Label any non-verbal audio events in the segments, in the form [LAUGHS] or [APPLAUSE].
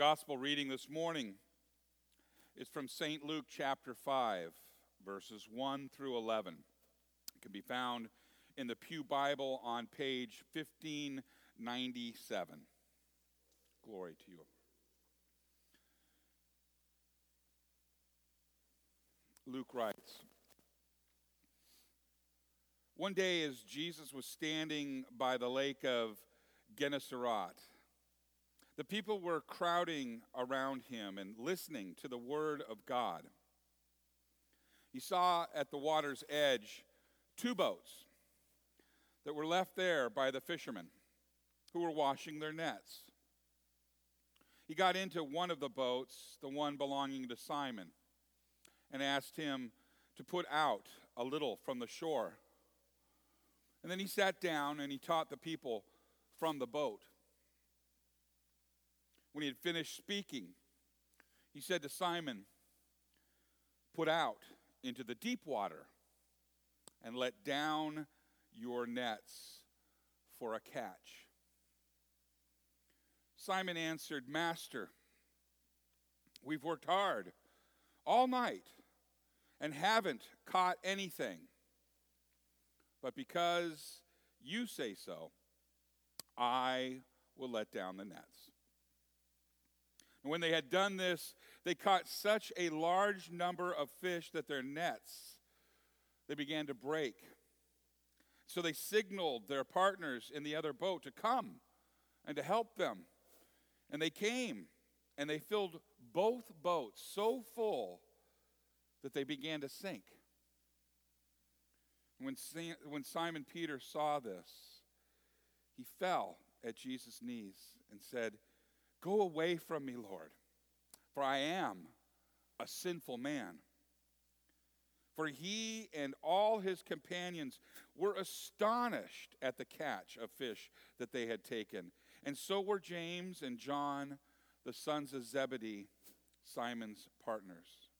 gospel reading this morning is from St. Luke chapter 5, verses 1 through 11. It can be found in the Pew Bible on page 1597. Glory to you. Luke writes One day, as Jesus was standing by the lake of Gennesaret, the people were crowding around him and listening to the word of God. He saw at the water's edge two boats that were left there by the fishermen who were washing their nets. He got into one of the boats, the one belonging to Simon, and asked him to put out a little from the shore. And then he sat down and he taught the people from the boat. When he had finished speaking, he said to Simon, Put out into the deep water and let down your nets for a catch. Simon answered, Master, we've worked hard all night and haven't caught anything. But because you say so, I will let down the nets. And when they had done this, they caught such a large number of fish that their nets they began to break. So they signaled their partners in the other boat to come and to help them. And they came and they filled both boats so full that they began to sink. When, when Simon Peter saw this, he fell at Jesus' knees and said, Go away from me, Lord, for I am a sinful man. For he and all his companions were astonished at the catch of fish that they had taken. And so were James and John, the sons of Zebedee, Simon's partners.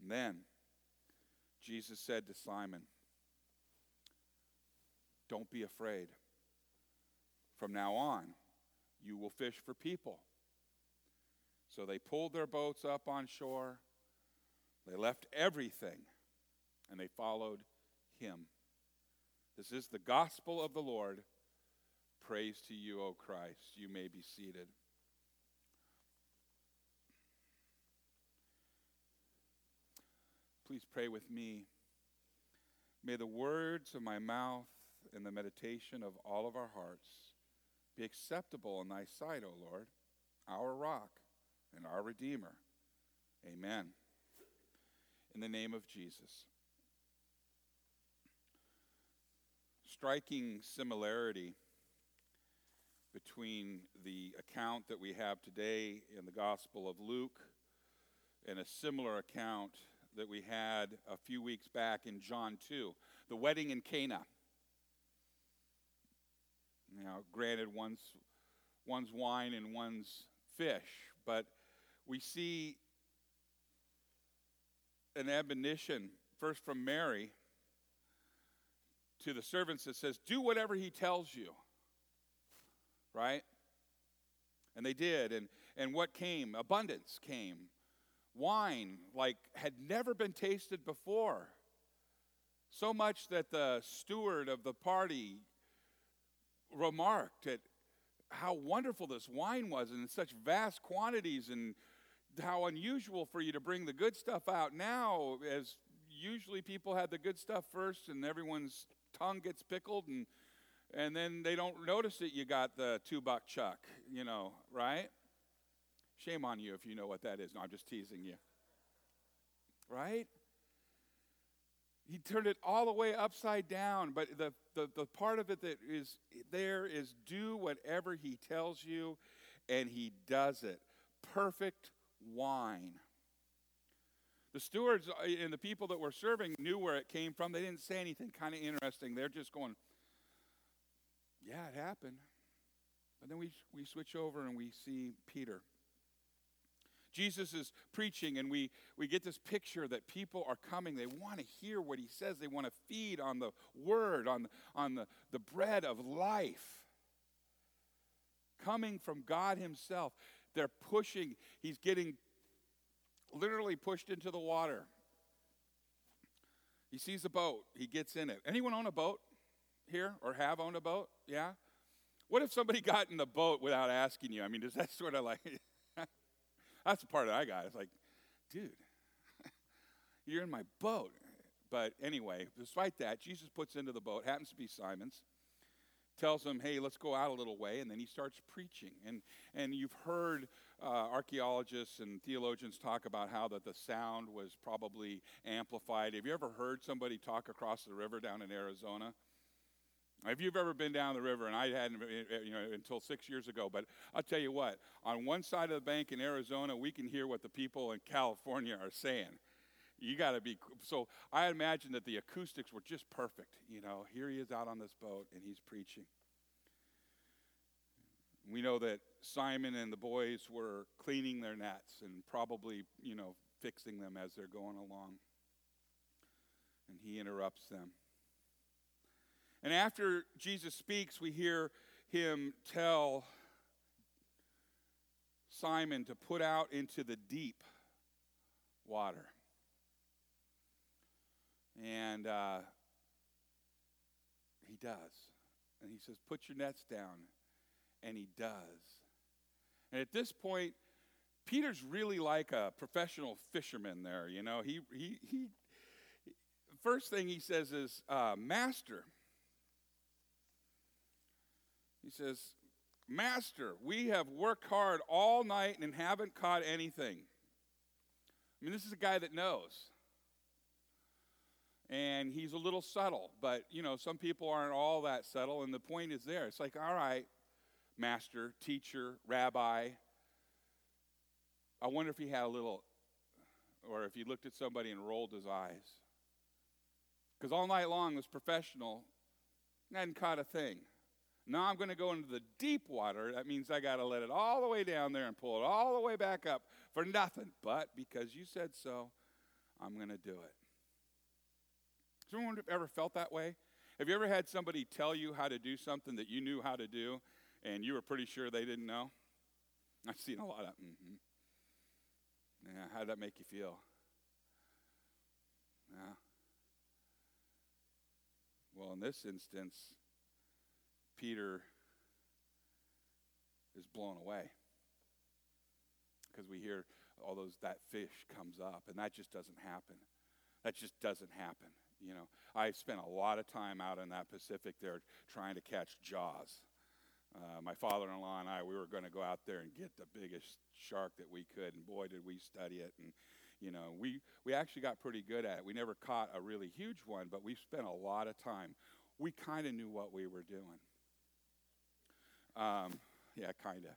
And then Jesus said to Simon, Don't be afraid. From now on, you will fish for people. So they pulled their boats up on shore. They left everything and they followed him. This is the gospel of the Lord. Praise to you, O Christ. You may be seated. Please pray with me. May the words of my mouth and the meditation of all of our hearts be acceptable in thy sight, O Lord, our rock and our Redeemer. Amen. In the name of Jesus. Striking similarity between the account that we have today in the Gospel of Luke and a similar account that we had a few weeks back in John 2, the wedding in Cana. Now, granted, one's, one's wine and one's fish, but we see an admonition first from Mary to the servants that says, Do whatever he tells you. Right? And they did. And, and what came? Abundance came. Wine, like, had never been tasted before. So much that the steward of the party remarked at how wonderful this wine was and in such vast quantities and how unusual for you to bring the good stuff out. Now as usually people had the good stuff first and everyone's tongue gets pickled and and then they don't notice that you got the two buck chuck you know right? Shame on you if you know what that is. No i'm just teasing you. Right he turned it all the way upside down. But the, the, the part of it that is there is do whatever he tells you, and he does it. Perfect wine. The stewards uh, and the people that were serving knew where it came from. They didn't say anything kind of interesting. They're just going, yeah, it happened. But then we, we switch over and we see Peter. Jesus is preaching, and we, we get this picture that people are coming. They want to hear what he says, they want to feed on the word, on, on the, the bread of life. coming from God Himself. They're pushing, he's getting literally pushed into the water. He sees a boat, he gets in it. Anyone own a boat here or have owned a boat? Yeah? What if somebody got in the boat without asking you? I mean, does that [LAUGHS] sort of like, that's the part that I got. It's like, dude, [LAUGHS] you're in my boat. But anyway, despite that, Jesus puts into the boat, happens to be Simon's, tells him, hey, let's go out a little way, and then he starts preaching. And, and you've heard uh, archaeologists and theologians talk about how that the sound was probably amplified. Have you ever heard somebody talk across the river down in Arizona? If you've ever been down the river, and I hadn't, eh, eh, you know, until six years ago, but I'll tell you what, on one side of the bank in Arizona, we can hear what the people in California are saying. You got to be, so I imagine that the acoustics were just perfect. You know, here he is out on this boat and he's preaching. We know that Simon and the boys were cleaning their nets and probably, you know, fixing them as they're going along. And he interrupts them. And after Jesus speaks, we hear him tell Simon to put out into the deep water. And uh, he does. And he says, Put your nets down. And he does. And at this point, Peter's really like a professional fisherman there. You know, he, he, he first thing he says is, uh, Master. He says, Master, we have worked hard all night and haven't caught anything. I mean, this is a guy that knows. And he's a little subtle but you know some people aren't all that subtle and the point is there. It's like all right master teacher rabbi i wonder if he had a little or if he looked at somebody and rolled his eyes. Because all night long this professional hadn't caught a thing now i'm going to go into the deep water that means i got to let it all the way down there and pull it all the way back up for nothing but because you said so i'm going to do it has anyone ever felt that way? Have you ever had somebody tell you how to do something that you knew how to do and you were pretty sure they didn't know? I've seen a lot of, mm-hmm. Yeah, how did that make you feel? Yeah. Well, in this instance, Peter is blown away because we hear all those that fish comes up, and that just doesn't happen. That just doesn't happen. You know, I spent a lot of time out in that Pacific there trying to catch jaws. Uh, my father-in-law and I, we were going to go out there and get the biggest shark that we could, and boy, did we study it. And you know, we we actually got pretty good at it. We never caught a really huge one, but we spent a lot of time. We kind of knew what we were doing. Um, yeah, kind of.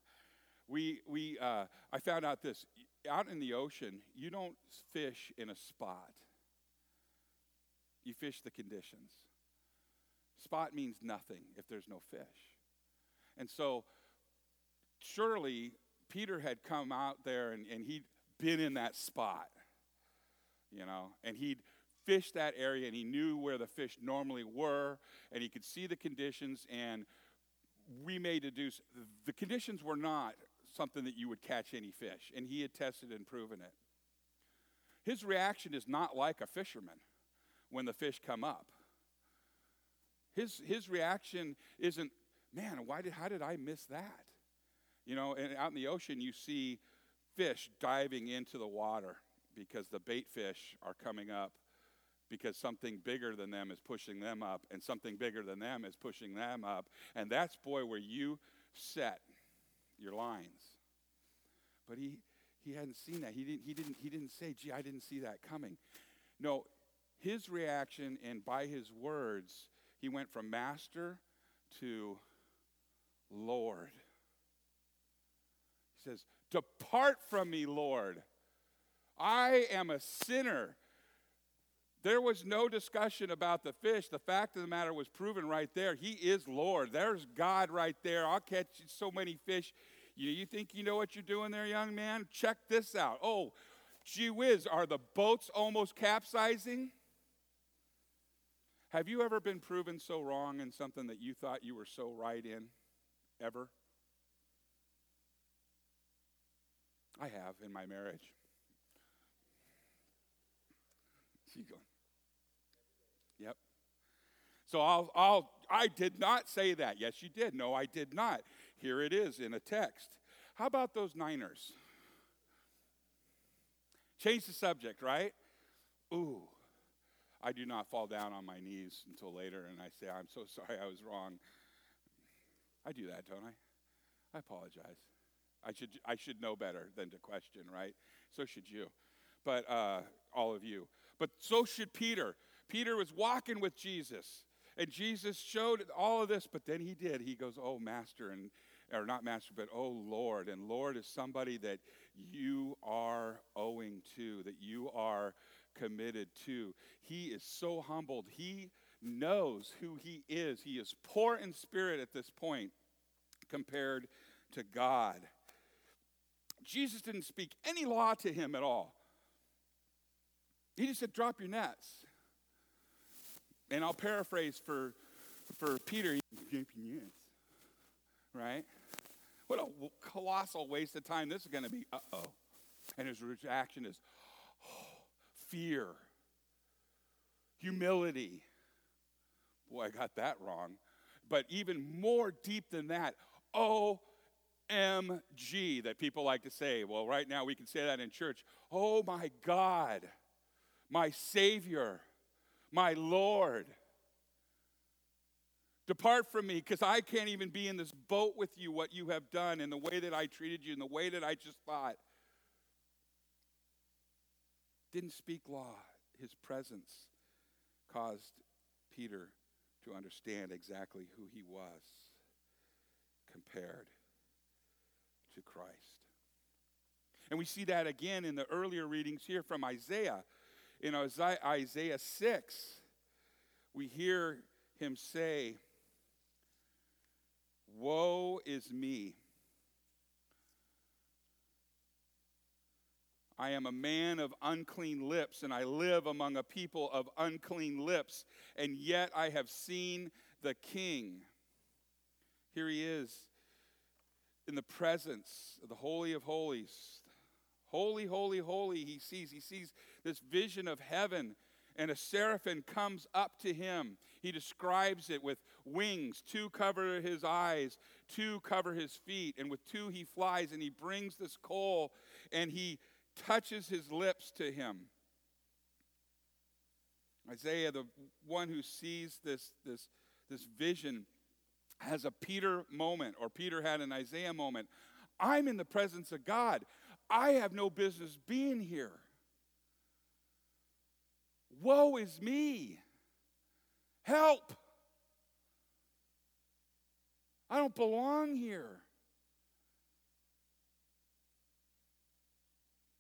We we uh, I found out this out in the ocean, you don't fish in a spot you fish the conditions. Spot means nothing if there's no fish. And so, surely Peter had come out there and, and he'd been in that spot, you know, and he'd fished that area and he knew where the fish normally were and he could see the conditions and we may deduce the conditions were not something that you would catch any fish and he had tested and proven it his reaction is not like a fisherman when the fish come up. His, his reaction isn't, man, why did, how did I miss that? You know, and out in the ocean, you see fish diving into the water because the bait fish are coming up because something bigger than them is pushing them up and something bigger than them is pushing them up and that's boy where you set your lines but he he hadn't seen that he didn't he didn't he didn't say gee i didn't see that coming no his reaction, and by his words, he went from master to Lord. He says, Depart from me, Lord. I am a sinner. There was no discussion about the fish. The fact of the matter was proven right there. He is Lord. There's God right there. I'll catch so many fish. You, you think you know what you're doing there, young man? Check this out. Oh, gee whiz, are the boats almost capsizing? Have you ever been proven so wrong in something that you thought you were so right in? Ever? I have in my marriage. She's going. So I'll, I'll, I did not say that. Yes, you did. No, I did not. Here it is in a text. How about those Niners? Change the subject, right? Ooh, I do not fall down on my knees until later and I say, I'm so [LAUGHS] sorry, I was wrong. I do that, don't I? I apologize. I should, I should know better than to question, right? So should you. But uh, all of you. But so should Peter. Peter was walking with Jesus, and Jesus showed all of this, but then he did. He goes, Oh, Master, and or not Master, but oh, Lord. And Lord is somebody that you are owing to, that you are committed to. He is so humbled. He knows who he is. He is poor in spirit at this point compared to God. Jesus didn't speak any law to him at all. He just said, drop your nets. And I'll paraphrase for, for Peter, right? What a colossal waste of time this is going to be. Uh oh. And his reaction is oh, [GASPS] fear, humility. Boy, I got that wrong. But even more deep than that, OMG, that people like to say. Well, right now we can say that in church. Oh my God my Savior, my Lord. Depart from me because I can't even be in this boat with you, what you have done, and the way that I treated you, and the way that I just thought. Didn't speak law. His presence caused Peter to understand exactly who he was compared to Christ. And we see that again in the earlier readings here from Isaiah in Isaiah 6, we hear him say, Woe is me. I am a man of unclean lips, and I live among a people of unclean lips, and yet I have seen the King. Here he is in the presence of the Holy of Holies, Holy, holy, holy, he sees. He sees this vision of heaven, and a seraphim comes up to him. He describes it with wings. Two cover his eyes, two cover his feet, and with two he flies, and he brings this coal, and he touches his lips to him. Isaiah, the one who sees this, this, this vision, has a Peter moment, or Peter had an Isaiah moment. I'm in the presence of God. I have no business being here. Woe is me. Help. I don't belong here.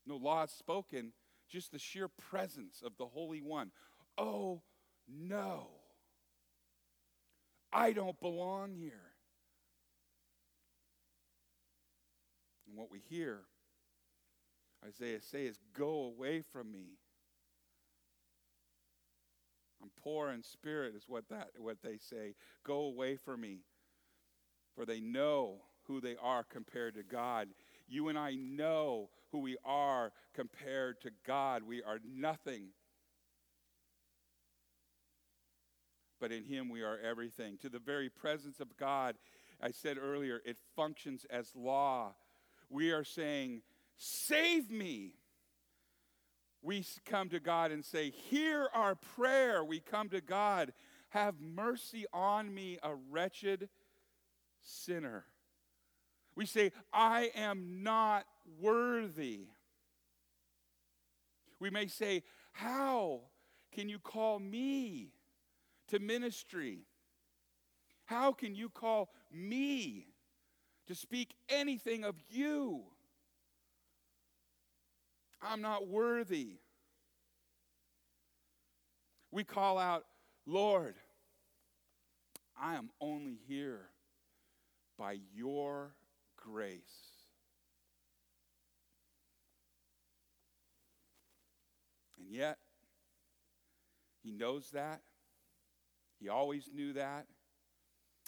No law spoken, just the sheer presence of the Holy One. Oh, no. I don't belong here. And what we hear Isaiah says, Go away from me. I'm poor in spirit, is what, that, what they say. Go away from me. For they know who they are compared to God. You and I know who we are compared to God. We are nothing. But in Him we are everything. To the very presence of God, I said earlier, it functions as law. We are saying, Save me. We come to God and say, Hear our prayer. We come to God, Have mercy on me, a wretched sinner. We say, I am not worthy. We may say, How can you call me to ministry? How can you call me to speak anything of you? I'm not worthy. We call out, Lord, I am only here by your grace. And yet, he knows that. He always knew that.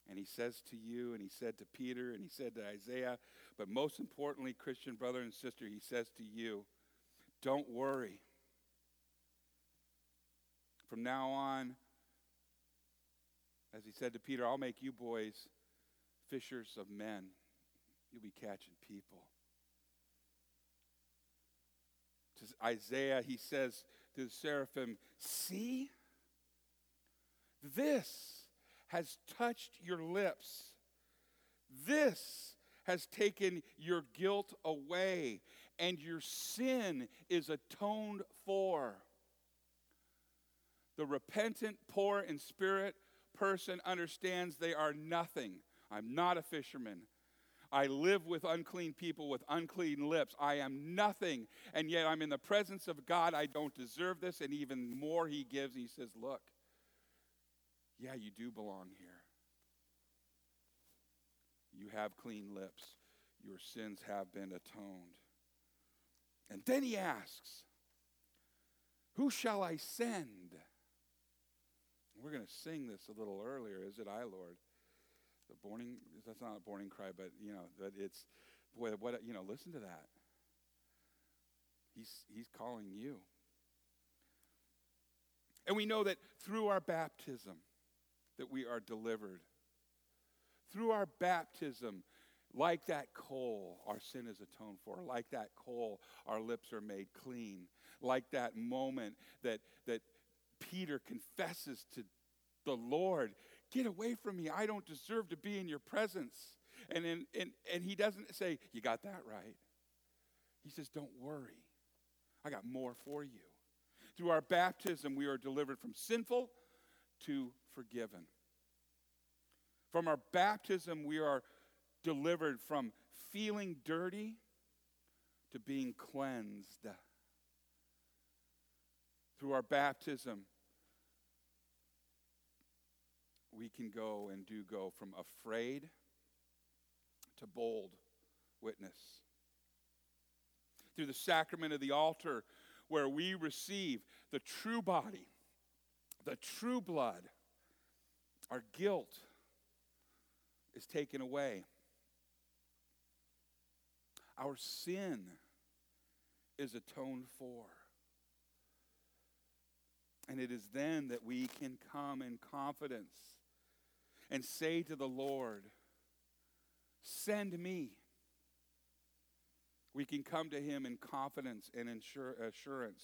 And he says to you, and he said to Peter, and he said to Isaiah, But most importantly, Christian brother and sister, he says to you, don't worry. From now on, as he said to Peter, I'll make you boys fishers of men. You'll be catching people. To Isaiah, he says to the seraphim, See, this has touched your lips. This has taken your guilt away, and your sin is atoned for. The repentant, poor in spirit person understands they are nothing. I'm not a fisherman. I live with unclean people with unclean lips. I am nothing. And yet I'm in the presence of God. I don't deserve this. And even more, He gives. He says, Look, yeah, you do belong here. You have clean lips. Your sins have been atoned. Then He asks, Who shall I send? We're going to sing this a little earlier. Is it I, Lord? The morning, that's not a morning cry, but, you know, that it's, boy, what, you know, listen to that. He's, he's calling you. And we know that through our baptism that we are delivered. Through our baptism, like that coal, our sin is atoned for. Like that coal, our lips are made clean. Like that moment that, that Peter confesses to the Lord, Get away from me. I don't deserve to be in your presence. And, in, and, and he doesn't say, You got that right. He says, Don't worry. I got more for you. Through our baptism, we are delivered from sinful to forgiven. From our baptism, we are delivered from feeling dirty to being cleansed. Through our baptism, we can go and do go from afraid to bold witness. Through the sacrament of the altar, where we receive the true body, the true blood, our guilt is taken away. Our sin is atoned for. And it is then that we can come in confidence and say to the Lord, Send me. We can come to him in confidence and assurance.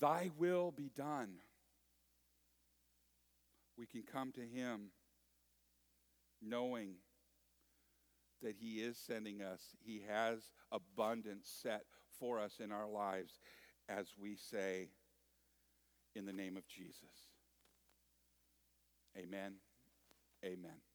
Thy will be done. We can come to him knowing that he is sending us. He has abundance set for us in our lives as we say, in the name of Jesus. Amen. Amen.